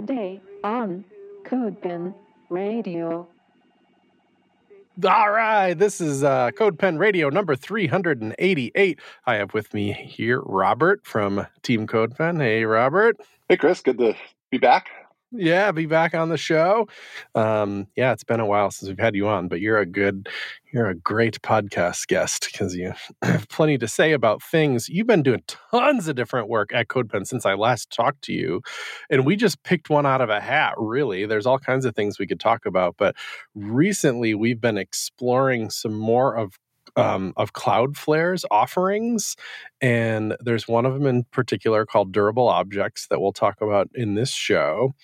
Today on CodePen Radio. All right, this is uh, CodePen Radio number 388. I have with me here Robert from Team CodePen. Hey, Robert. Hey, Chris. Good to be back. Yeah, be back on the show. Um, yeah, it's been a while since we've had you on, but you're a good, you're a great podcast guest because you have plenty to say about things. You've been doing tons of different work at CodePen since I last talked to you, and we just picked one out of a hat. Really, there's all kinds of things we could talk about, but recently we've been exploring some more of um, of Cloudflare's offerings, and there's one of them in particular called Durable Objects that we'll talk about in this show.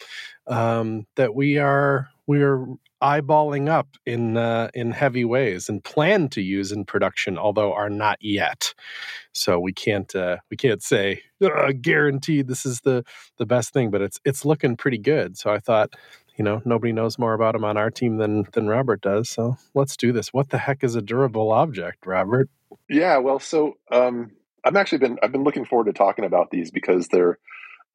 Um, that we are we are eyeballing up in uh, in heavy ways and plan to use in production, although are not yet. So we can't uh, we can't say guaranteed this is the the best thing, but it's it's looking pretty good. So I thought you know nobody knows more about him on our team than than robert does so let's do this. What the heck is a durable object robert? Yeah well so um i've actually been i've been looking forward to talking about these because they're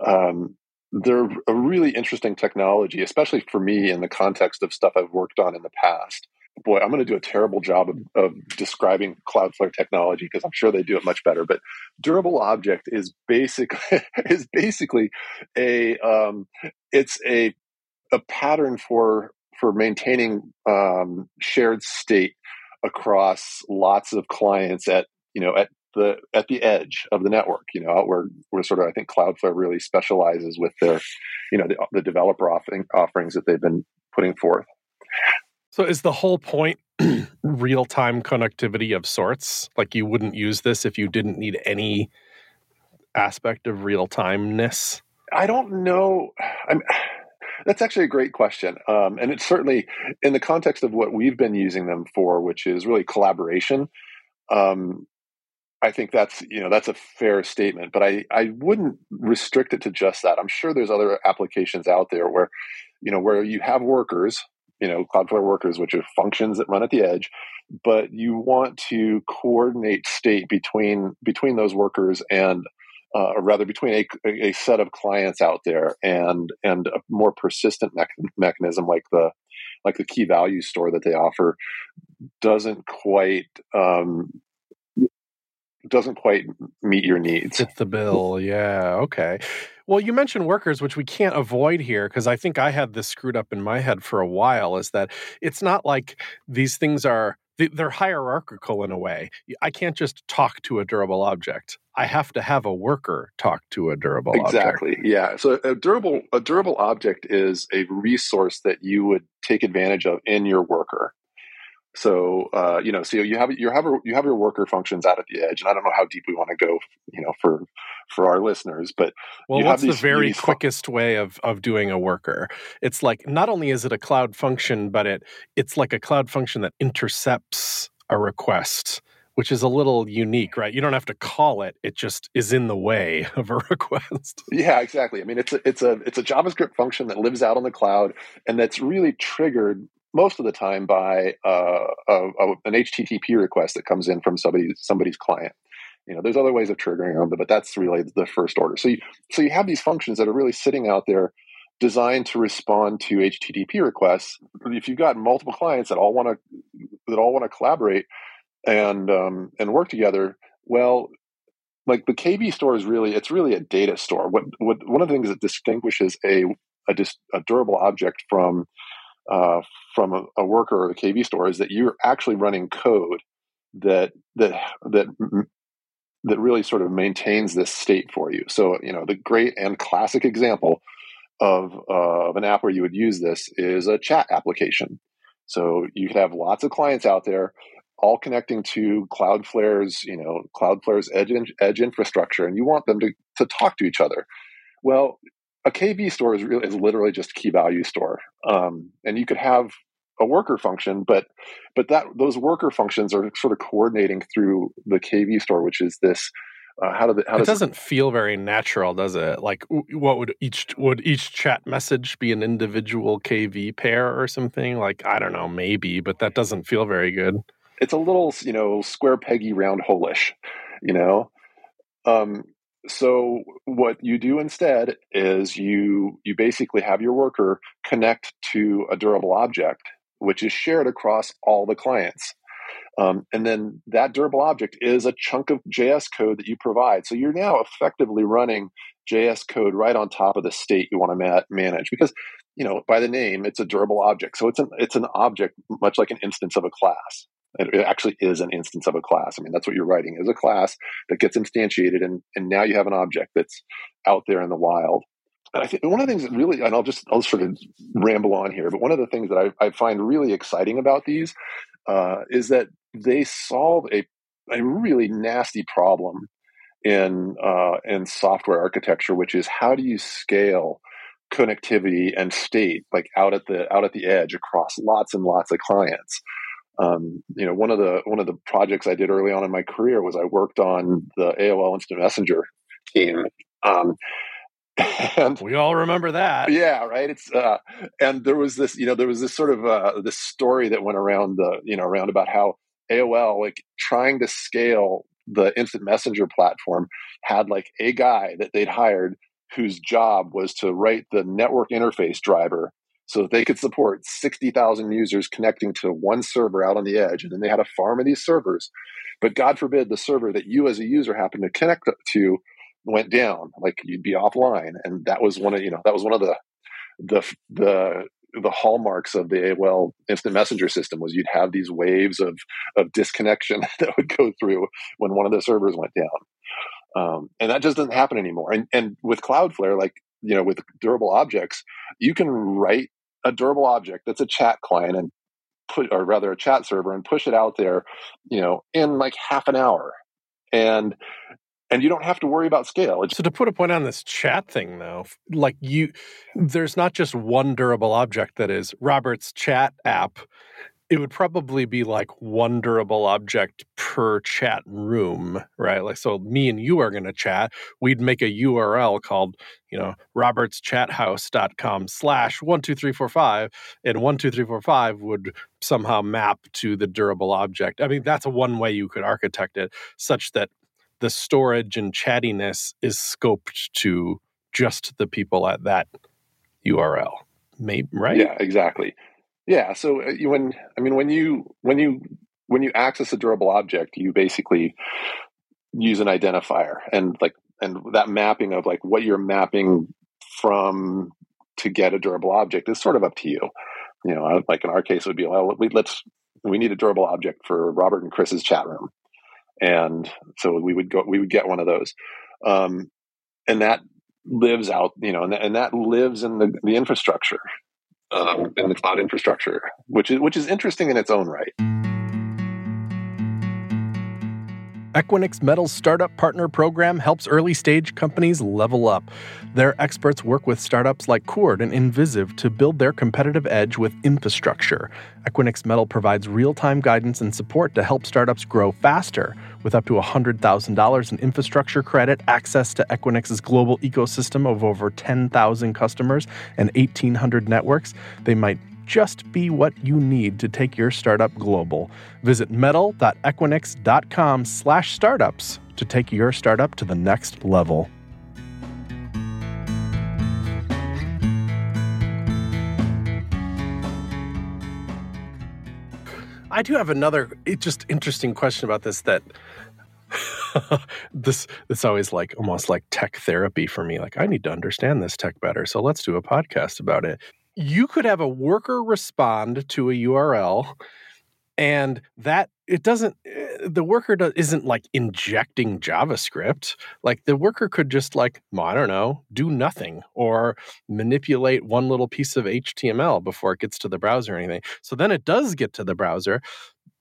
um they're a really interesting technology especially for me in the context of stuff i've worked on in the past. Boy i'm going to do a terrible job of, of describing cloudflare technology because i'm sure they do it much better but durable object is basically is basically a um, it's a a pattern for for maintaining um, shared state across lots of clients at you know at the at the edge of the network you know where where sort of i think cloudflare really specializes with their you know the, the developer offering, offerings that they've been putting forth. So is the whole point real-time connectivity of sorts? Like you wouldn't use this if you didn't need any aspect of real-timeness? I don't know. I'm that's actually a great question. Um, and it's certainly in the context of what we've been using them for, which is really collaboration. Um, I think that's you know that's a fair statement, but I I wouldn't restrict it to just that. I'm sure there's other applications out there where you know where you have workers, you know Cloudflare workers, which are functions that run at the edge, but you want to coordinate state between between those workers and uh, or rather between a, a, set of clients out there and and a more persistent me- mechanism like the like the key value store that they offer doesn't quite um, doesn't quite meet your needs. Fit the bill, yeah. Okay. Well, you mentioned workers, which we can't avoid here because I think I had this screwed up in my head for a while. Is that it's not like these things are they're hierarchical in a way. I can't just talk to a durable object. I have to have a worker talk to a durable object. exactly. object. Yeah. So a durable a durable object is a resource that you would take advantage of in your worker. So uh, you know, so you have you have you have your worker functions out at the edge, and I don't know how deep we want to go, you know, for for our listeners, but well, what's these, the very quickest way of of doing a worker? It's like not only is it a cloud function, but it it's like a cloud function that intercepts a request which is a little unique, right? You don't have to call it; it just is in the way of a request. Yeah, exactly. I mean, it's a it's a it's a JavaScript function that lives out on the cloud, and that's really triggered most of the time by uh, a, a, an HTTP request that comes in from somebody somebody's client. You know, there's other ways of triggering them, but that's really the first order. So you so you have these functions that are really sitting out there designed to respond to HTTP requests. If you've got multiple clients that all want to that all want to collaborate and um, and work together, well, like the KV store is really it's really a data store. What, what one of the things that distinguishes a a, dis, a durable object from uh, from a, a, worker or the KV store is that you're actually running code that that that that really sort of maintains this state for you. So you know the great and classic example of uh, of an app where you would use this is a chat application. So you could have lots of clients out there all connecting to Cloudflare's, you know, Cloudflare's edge edge infrastructure, and you want them to to talk to each other. Well, a KV store is really is literally just a key value store, um, and you could have a worker function, but but that those worker functions are sort of coordinating through the KV store, which is this. Uh, how, do the, how it does doesn't it, feel very natural, does it? Like, what would each would each chat message be an individual KV pair or something? Like, I don't know, maybe, but that doesn't feel very good. It's a little, you know, square peggy round holeish, you know. Um, so what you do instead is you you basically have your worker connect to a durable object which is shared across all the clients. Um, and then that durable object is a chunk of js code that you provide. So you're now effectively running js code right on top of the state you want to ma- manage because you know by the name it's a durable object. So it's an it's an object much like an instance of a class it actually is an instance of a class. I mean, that's what you're writing is a class that gets instantiated, and and now you have an object that's out there in the wild. And I think one of the things that really, and I'll just I'll sort of ramble on here, but one of the things that I, I find really exciting about these uh, is that they solve a a really nasty problem in uh, in software architecture, which is how do you scale connectivity and state like out at the out at the edge across lots and lots of clients um, you know, one of the one of the projects I did early on in my career was I worked on the AOL Instant Messenger team. Um, and we all remember that. Yeah, right. It's uh, and there was this, you know, there was this sort of uh, this story that went around the, you know, around about how AOL like trying to scale the instant messenger platform had like a guy that they'd hired whose job was to write the network interface driver so that they could support 60,000 users connecting to one server out on the edge. And then they had a farm of these servers. But God forbid the server that you as a user happened to connect to went down, like you'd be offline. And that was one of, you know, that was one of the, the, the, the hallmarks of the AOL instant messenger system was you'd have these waves of, of disconnection that would go through when one of the servers went down. Um, and that just doesn't happen anymore. And, and with Cloudflare, like, you know, with durable objects, you can write a durable object that's a chat client and put, or rather a chat server and push it out there, you know, in like half an hour. And and you don't have to worry about scale. It's- so to put a point on this chat thing though, like you there's not just one durable object that is Robert's chat app it would probably be like one durable object per chat room, right? Like, so me and you are going to chat. We'd make a URL called, you know, robertschathouse.com slash one, two, three, four, five. And one, two, three, four, five would somehow map to the durable object. I mean, that's one way you could architect it such that the storage and chattiness is scoped to just the people at that URL. Maybe, right? Yeah, exactly. Yeah. So uh, when I mean when you when you when you access a durable object, you basically use an identifier and like and that mapping of like what you're mapping from to get a durable object is sort of up to you. You know, like in our case, it would be well, we, let's we need a durable object for Robert and Chris's chat room, and so we would go we would get one of those, um, and that lives out you know and, and that lives in the, the infrastructure um, in the cloud infrastructure, which is which is interesting in its own right. Equinix Metal's Startup Partner Program helps early stage companies level up. Their experts work with startups like Chord and Invisive to build their competitive edge with infrastructure. Equinix Metal provides real time guidance and support to help startups grow faster. With up to $100,000 in infrastructure credit, access to Equinix's global ecosystem of over 10,000 customers and 1,800 networks, they might just be what you need to take your startup global. Visit metal.equinix.com slash startups to take your startup to the next level. I do have another just interesting question about this that this it's always like almost like tech therapy for me like i need to understand this tech better so let's do a podcast about it you could have a worker respond to a URL and that it doesn't eh, the worker does, isn't like injecting javascript. Like the worker could just like i don't know do nothing or manipulate one little piece of html before it gets to the browser or anything. So then it does get to the browser.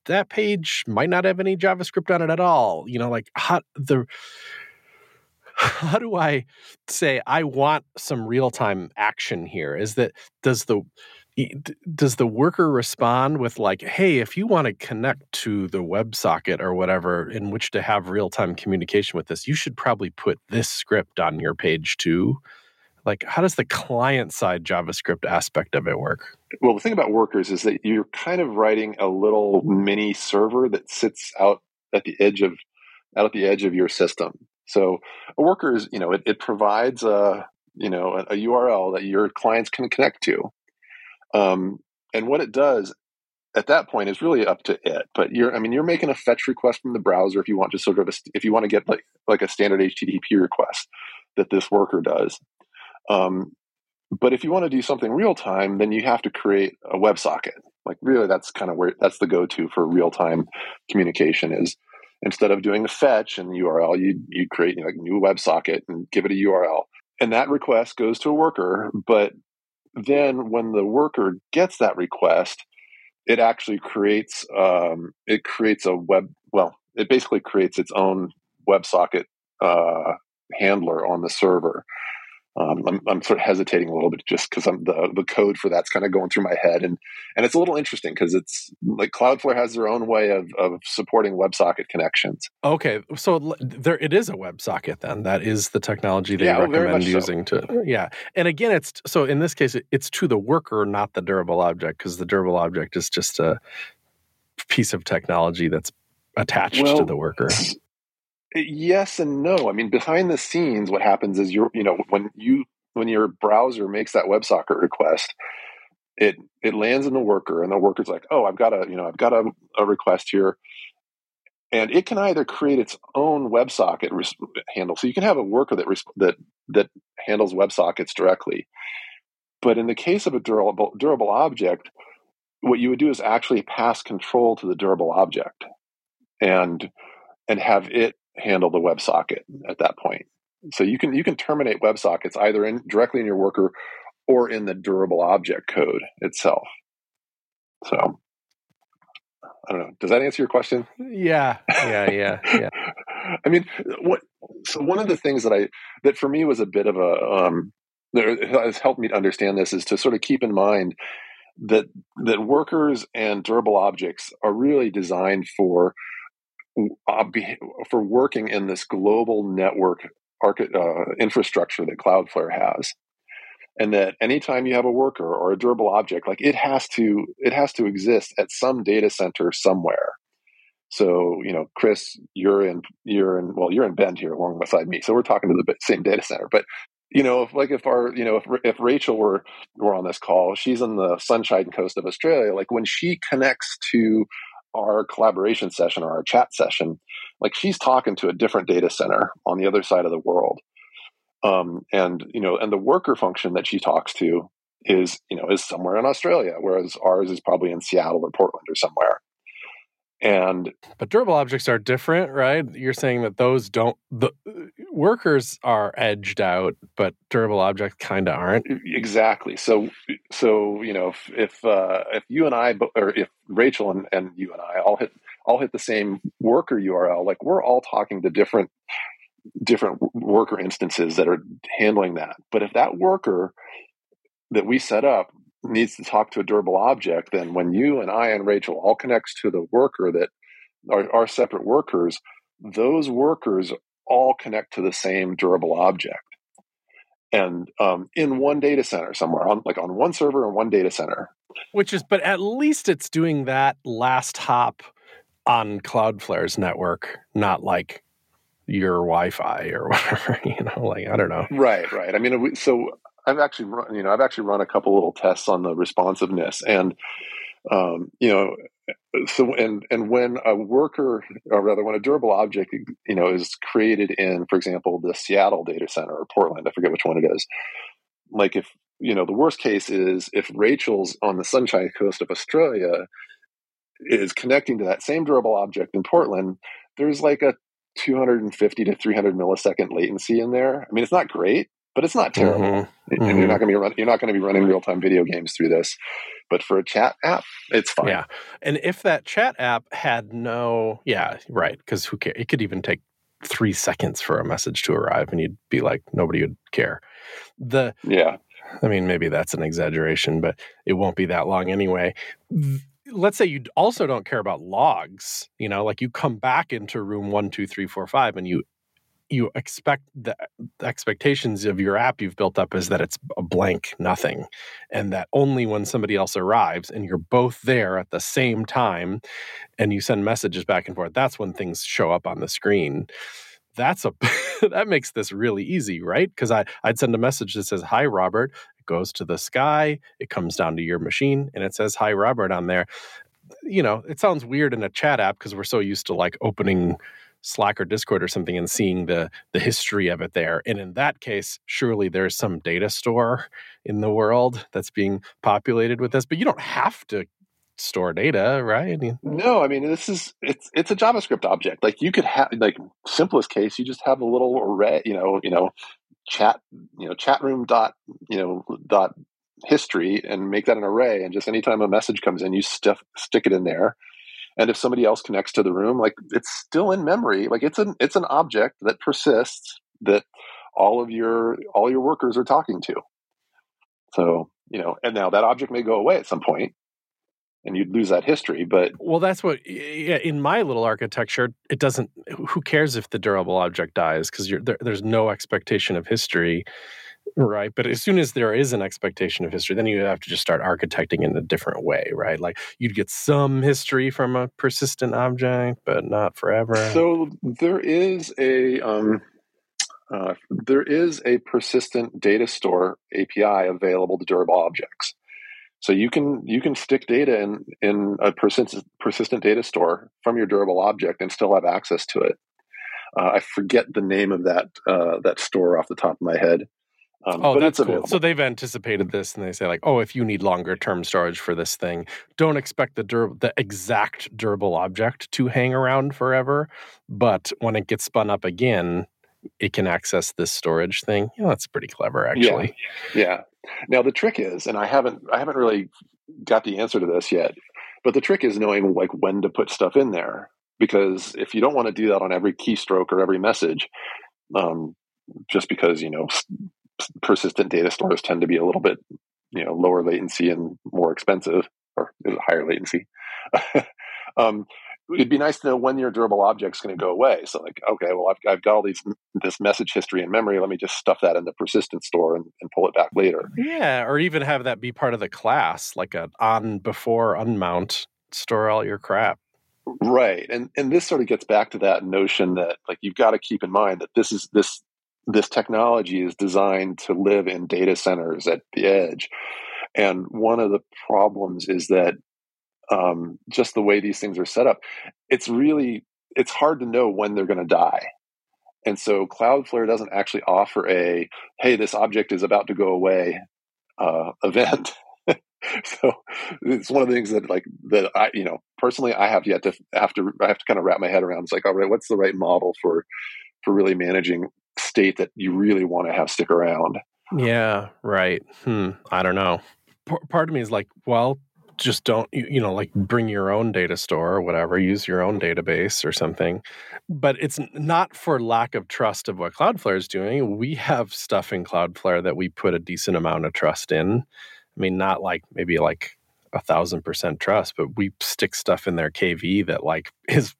That page might not have any javascript on it at all you know like how the how do I say I want some real time action here? Is that does the does the worker respond with like, hey, if you want to connect to the WebSocket or whatever in which to have real time communication with this, you should probably put this script on your page too. Like, how does the client side JavaScript aspect of it work? Well, the thing about workers is that you're kind of writing a little mini server that sits out at the edge of out at the edge of your system. So a worker is, you know, it, it provides a, you know, a, a, URL that your clients can connect to. Um, and what it does at that point is really up to it. But you're, I mean, you're making a fetch request from the browser if you want to sort of, a, if you want to get like like a standard HTTP request that this worker does. Um, but if you want to do something real time, then you have to create a WebSocket. Like really, that's kind of where that's the go to for real time communication. Is instead of doing the fetch and the URL, you you create you know, like a new WebSocket and give it a URL, and that request goes to a worker. But then when the worker gets that request, it actually creates um, it creates a web well it basically creates its own WebSocket uh, handler on the server um, I'm, I'm, sort of hesitating a little bit just because I'm the the code for that's kind of going through my head, and and it's a little interesting because it's like Cloudflare has their own way of of supporting WebSocket connections. Okay, so there it is a WebSocket then. That is the technology they yeah, recommend using so. to yeah. And again, it's so in this case it's to the worker, not the durable object, because the durable object is just a piece of technology that's attached well, to the worker. Yes and no. I mean, behind the scenes, what happens is you're, you know, when you when your browser makes that WebSocket request, it it lands in the worker, and the worker's like, oh, I've got a, you know, I've got a, a request here, and it can either create its own WebSocket res- handle, so you can have a worker that res- that that handles WebSockets directly. But in the case of a durable durable object, what you would do is actually pass control to the durable object, and and have it handle the WebSocket at that point. So you can you can terminate WebSockets either in directly in your worker or in the durable object code itself. So I don't know. Does that answer your question? Yeah, yeah, yeah, yeah. I mean, what? So one of the things that I that for me was a bit of a um, that has helped me to understand this is to sort of keep in mind that that workers and durable objects are really designed for for working in this global network uh, infrastructure that Cloudflare has, and that anytime you have a worker or a durable object, like it has to it has to exist at some data center somewhere. So you know, Chris, you're in you're in well, you're in Bend here along beside me, so we're talking to the same data center, but you know, if like if our, you know, if if Rachel were were on this call, she's in the Sunshine Coast of Australia. Like when she connects to our collaboration session or our chat session, like she's talking to a different data center on the other side of the world. Um, and you know, and the worker function that she talks to is you know is somewhere in Australia, whereas ours is probably in Seattle or Portland or somewhere. And but durable objects are different, right? You're saying that those don't the workers are edged out, but durable objects kind of aren't. Exactly. So so you know if if, uh, if you and I or if Rachel and, and you and I all hit all hit the same worker URL, like we're all talking to different different worker instances that are handling that. But if that worker that we set up needs to talk to a durable object, then when you and I and Rachel all connects to the worker that are, are separate workers, those workers all connect to the same durable object. And um, in one data center somewhere, on like on one server and one data center. Which is, but at least it's doing that last hop on Cloudflare's network, not like your Wi-Fi or whatever. You know, like I don't know. Right, right. I mean, so I've actually run, you know, I've actually run a couple little tests on the responsiveness, and um, you know, so and and when a worker, or rather, when a durable object, you know, is created in, for example, the Seattle data center or Portland, I forget which one it is. Like if you know, the worst case is if Rachel's on the Sunshine Coast of Australia is connecting to that same durable object in Portland, there's like a 250 to 300 millisecond latency in there. I mean, it's not great, but it's not terrible. Mm-hmm. And mm-hmm. you're not going to be run, you're not going to be running real time video games through this. But for a chat app, it's fine. Yeah, and if that chat app had no, yeah, right, because who cares? It could even take three seconds for a message to arrive, and you'd be like, nobody would care. The yeah, I mean, maybe that's an exaggeration, but it won't be that long anyway. Let's say you also don't care about logs. You know, like you come back into room one, two, three, four, five, and you you expect the, the, expectations of your app you've built up is that it's a blank nothing and that only when somebody else arrives and you're both there at the same time and you send messages back and forth that's when things show up on the screen that's a that makes this really easy, right? Because I I'd send a message that says hi Robert. It goes to the sky. It comes down to your machine, and it says hi Robert on there. You know, it sounds weird in a chat app because we're so used to like opening Slack or Discord or something and seeing the the history of it there. And in that case, surely there's some data store in the world that's being populated with this. But you don't have to store data, right? No, I mean this is it's it's a JavaScript object. Like you could have like simplest case, you just have a little array, you know, you know, chat, you know, chat room dot, you know, dot history and make that an array. And just anytime a message comes in, you stuff stick it in there. And if somebody else connects to the room, like it's still in memory. Like it's an it's an object that persists that all of your all your workers are talking to. So, you know, and now that object may go away at some point, and you'd lose that history. But well, that's what yeah, in my little architecture, it doesn't. Who cares if the durable object dies because there, there's no expectation of history, right? But as soon as there is an expectation of history, then you have to just start architecting in a different way, right? Like you'd get some history from a persistent object, but not forever. So there is a. Um, uh, there is a persistent data store API available to durable objects. So you can you can stick data in in a persistent persistent data store from your durable object and still have access to it. Uh, I forget the name of that uh, that store off the top of my head. Um, oh, that's cool. So they've anticipated this, and they say like, oh, if you need longer term storage for this thing, don't expect the dur- the exact durable object to hang around forever. But when it gets spun up again, it can access this storage thing. Yeah, that's pretty clever, actually. Yeah. yeah. Now the trick is, and I haven't I haven't really got the answer to this yet, but the trick is knowing like when to put stuff in there. Because if you don't want to do that on every keystroke or every message, um, just because you know persistent data stores tend to be a little bit you know lower latency and more expensive or higher latency. um, it'd be nice to know when your durable object's going to go away. So like, okay, well, I've, I've got all these this message history in memory. Let me just stuff that in the persistent store and, and pull it back later. Yeah, or even have that be part of the class, like a on before unmount, store all your crap. Right, and and this sort of gets back to that notion that like you've got to keep in mind that this is this this technology is designed to live in data centers at the edge. And one of the problems is that um, just the way these things are set up, it's really it's hard to know when they're going to die. And so Cloudflare doesn't actually offer a "Hey, this object is about to go away" uh, event. so it's one of the things that like that I you know personally I have yet to have to I have to kind of wrap my head around. It's like all right, what's the right model for for really managing state that you really want to have stick around? Yeah, right. Hmm. I don't know. P- part of me is like, well, just don't you know like bring your own data store or whatever use your own database or something but it's not for lack of trust of what cloudflare is doing we have stuff in cloudflare that we put a decent amount of trust in i mean not like maybe like a thousand percent trust but we stick stuff in their kv that like is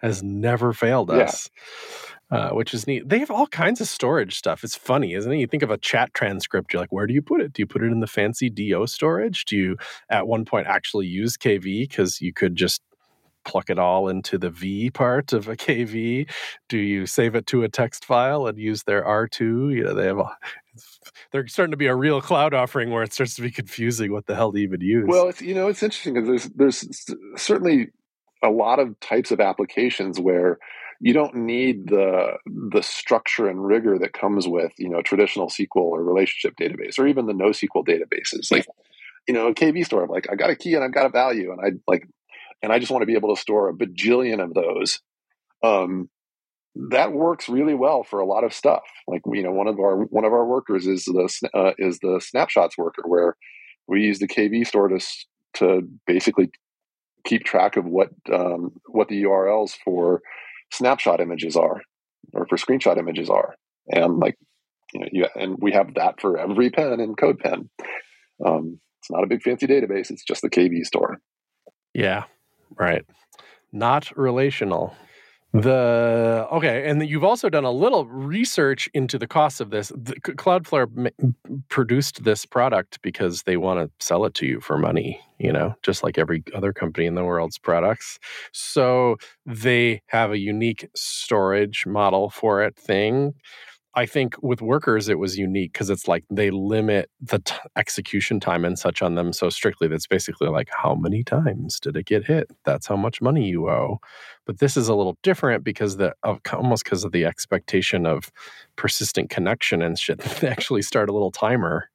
has never failed us yeah uh, which is neat. They have all kinds of storage stuff. It's funny, isn't it? You think of a chat transcript, you're like, where do you put it? Do you put it in the fancy DO storage? Do you at one point actually use KV because you could just pluck it all into the V part of a KV? Do you save it to a text file and use their R2? You know, they have they're starting to be a real cloud offering where it starts to be confusing what the hell to even use. Well, it's, you know, it's interesting because there's there's certainly a lot of types of applications where you don't need the the structure and rigor that comes with you know traditional SQL or relationship database or even the NoSQL databases. Like you know, a KV store, I'm like I got a key and I've got a value, and I like, and I just want to be able to store a bajillion of those. Um, that works really well for a lot of stuff. Like you know, one of our one of our workers is the uh, is the snapshots worker, where we use the KV store to to basically keep track of what um, what the URLs for snapshot images are or for screenshot images are. And like, you know, you, and we have that for every pen in CodePen. Um, it's not a big fancy database. It's just the KV store. Yeah, right. Not relational. The okay, and you've also done a little research into the cost of this. The, Cloudflare m- produced this product because they want to sell it to you for money, you know, just like every other company in the world's products. So they have a unique storage model for it thing I think with workers, it was unique because it's like they limit the t- execution time and such on them so strictly that's basically like, how many times did it get hit? That's how much money you owe. But this is a little different because the of, almost because of the expectation of persistent connection and shit. They actually start a little timer,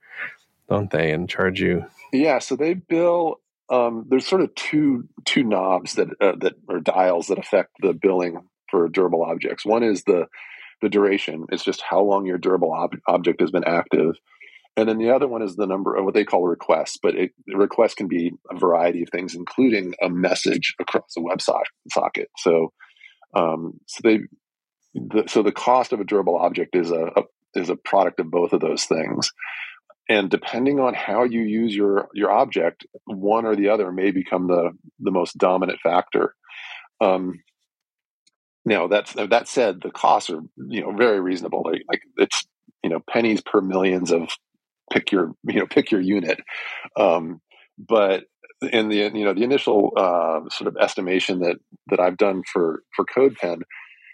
don't they, and charge you? Yeah. So they bill. Um, there's sort of two two knobs that uh, that or dials that affect the billing for durable objects. One is the the duration. It's just how long your durable ob- object has been active. And then the other one is the number of what they call requests, but it, request can be a variety of things, including a message across a web socket. So, um, so they, the, so the cost of a durable object is a, a is a product of both of those things. And depending on how you use your your object, one or the other may become the the most dominant factor. Um, now that's that said, the costs are you know very reasonable. Like, like it's you know pennies per millions of pick your you know pick your unit. Um, but in the you know the initial uh, sort of estimation that that I've done for for CodePen,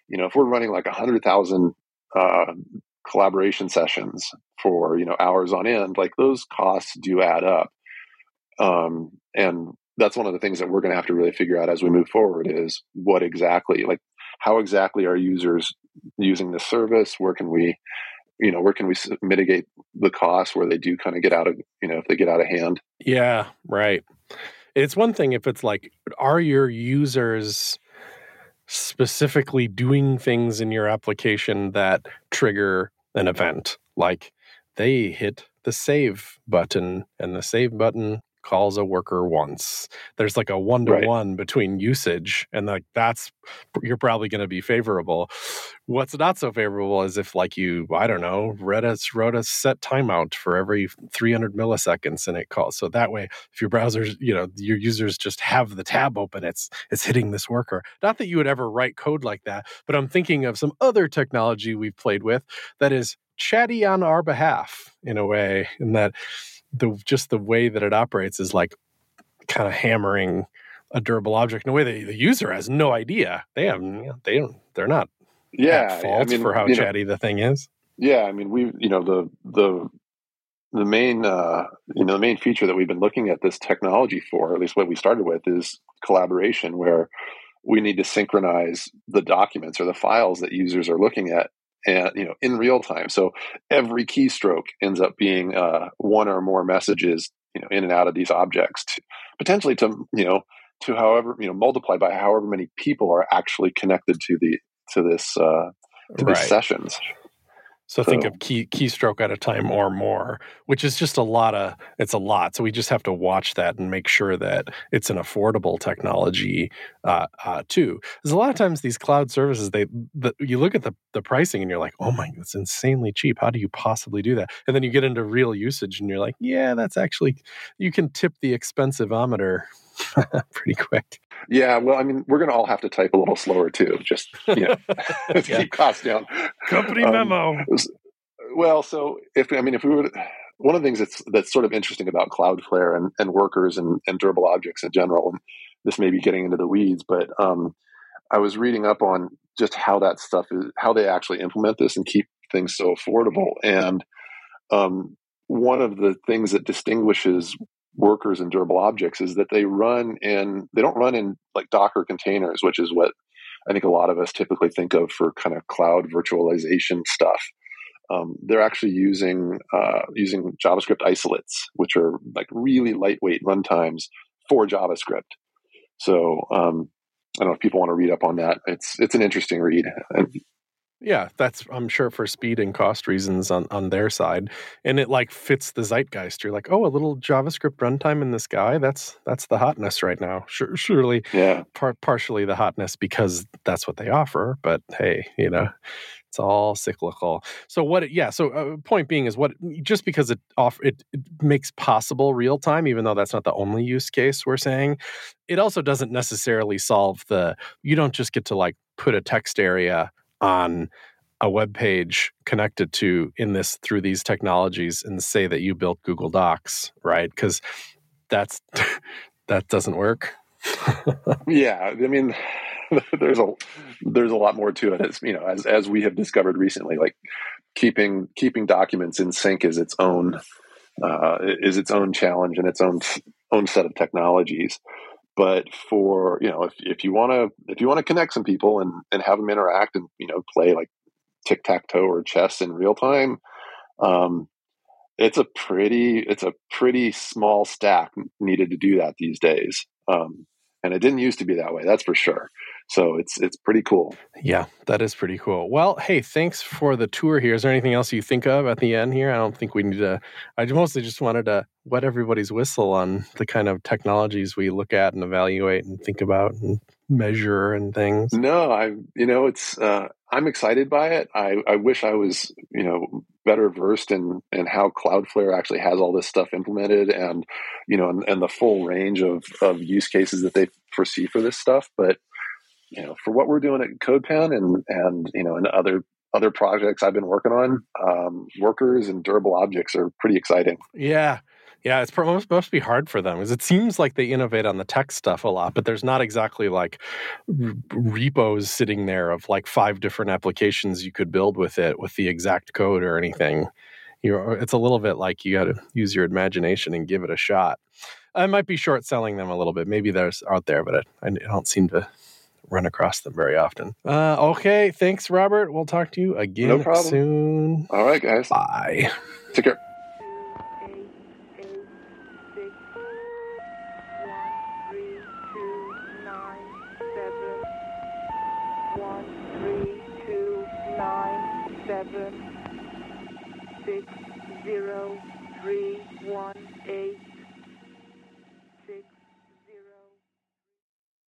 you know if we're running like a hundred thousand uh, collaboration sessions for you know hours on end, like those costs do add up. Um, and that's one of the things that we're going to have to really figure out as we move forward is what exactly like how exactly are users using the service? Where can we you know where can we mitigate the costs where they do kind of get out of you know if they get out of hand? Yeah right. It's one thing if it's like are your users specifically doing things in your application that trigger an event? Like they hit the save button and the save button calls a worker once. There's like a one to one between usage, and like that's you're probably going to be favorable. What's not so favorable is if like you I don't know read a wrote a set timeout for every 300 milliseconds and it calls. So that way, if your browsers you know your users just have the tab open, it's it's hitting this worker. Not that you would ever write code like that, but I'm thinking of some other technology we've played with that is chatty on our behalf in a way, in that the just the way that it operates is like kind of hammering a durable object in a way that the user has no idea. They have they don't they're not yeah at fault I mean, for how chatty know, the thing is. Yeah, I mean we you know the the the main uh, you know the main feature that we've been looking at this technology for, at least what we started with, is collaboration, where we need to synchronize the documents or the files that users are looking at and you know in real time so every keystroke ends up being uh, one or more messages you know in and out of these objects to, potentially to you know to however you know multiply by however many people are actually connected to the to this uh, to right. these sessions so, so think of key keystroke at a time or more, which is just a lot of it's a lot. So we just have to watch that and make sure that it's an affordable technology uh, uh, too. Because a lot of times these cloud services, they the, you look at the the pricing and you're like, oh my, that's insanely cheap. How do you possibly do that? And then you get into real usage and you're like, yeah, that's actually you can tip the expensiveometer pretty quick. Yeah, well, I mean, we're going to all have to type a little slower too, just you know, yeah. keep costs down. Company um, memo. Well, so if I mean, if we were one of the things that's that's sort of interesting about Cloudflare and, and workers and, and durable objects in general, and this may be getting into the weeds, but um, I was reading up on just how that stuff is, how they actually implement this and keep things so affordable. And um, one of the things that distinguishes workers and durable objects is that they run in they don't run in like docker containers which is what i think a lot of us typically think of for kind of cloud virtualization stuff. Um, they're actually using uh, using javascript isolates which are like really lightweight runtimes for javascript. So um, i don't know if people want to read up on that. It's it's an interesting read yeah, that's I'm sure for speed and cost reasons on on their side, and it like fits the zeitgeist. You're like, oh, a little JavaScript runtime in the sky. That's that's the hotness right now. Sure, surely, yeah, par- partially the hotness because that's what they offer. But hey, you know, it's all cyclical. So what? It, yeah. So uh, point being is what just because it off it, it makes possible real time, even though that's not the only use case we're saying, it also doesn't necessarily solve the. You don't just get to like put a text area on a web page connected to in this through these technologies and say that you built Google Docs, right? Because that's that doesn't work. yeah, I mean, there's a there's a lot more to it. As you know, as as we have discovered recently, like keeping keeping documents in sync is its own uh, is its own challenge and its own own set of technologies. But for you know, if, if you want to if you want to connect some people and and have them interact and you know play like tic tac toe or chess in real time, um, it's a pretty it's a pretty small stack needed to do that these days. Um, and it didn't used to be that way. That's for sure. So it's it's pretty cool. Yeah, that is pretty cool. Well, hey, thanks for the tour here. Is there anything else you think of at the end here? I don't think we need to. I mostly just wanted to wet everybody's whistle on the kind of technologies we look at and evaluate and think about and measure and things. No, I you know it's uh, I'm excited by it. I I wish I was you know better versed in in how Cloudflare actually has all this stuff implemented and you know and, and the full range of of use cases that they foresee for this stuff. But you know, for what we're doing at CodePen and and you know and other other projects I've been working on, um, workers and durable objects are pretty exciting. Yeah. Yeah, it's must must be hard for them because it seems like they innovate on the tech stuff a lot, but there's not exactly like repos sitting there of like five different applications you could build with it with the exact code or anything. You know, it's a little bit like you got to use your imagination and give it a shot. I might be short selling them a little bit. Maybe there's out there, but I, I don't seem to run across them very often. Uh, okay, thanks, Robert. We'll talk to you again no soon. All right, guys. Bye. Take care. seven six zero three one eight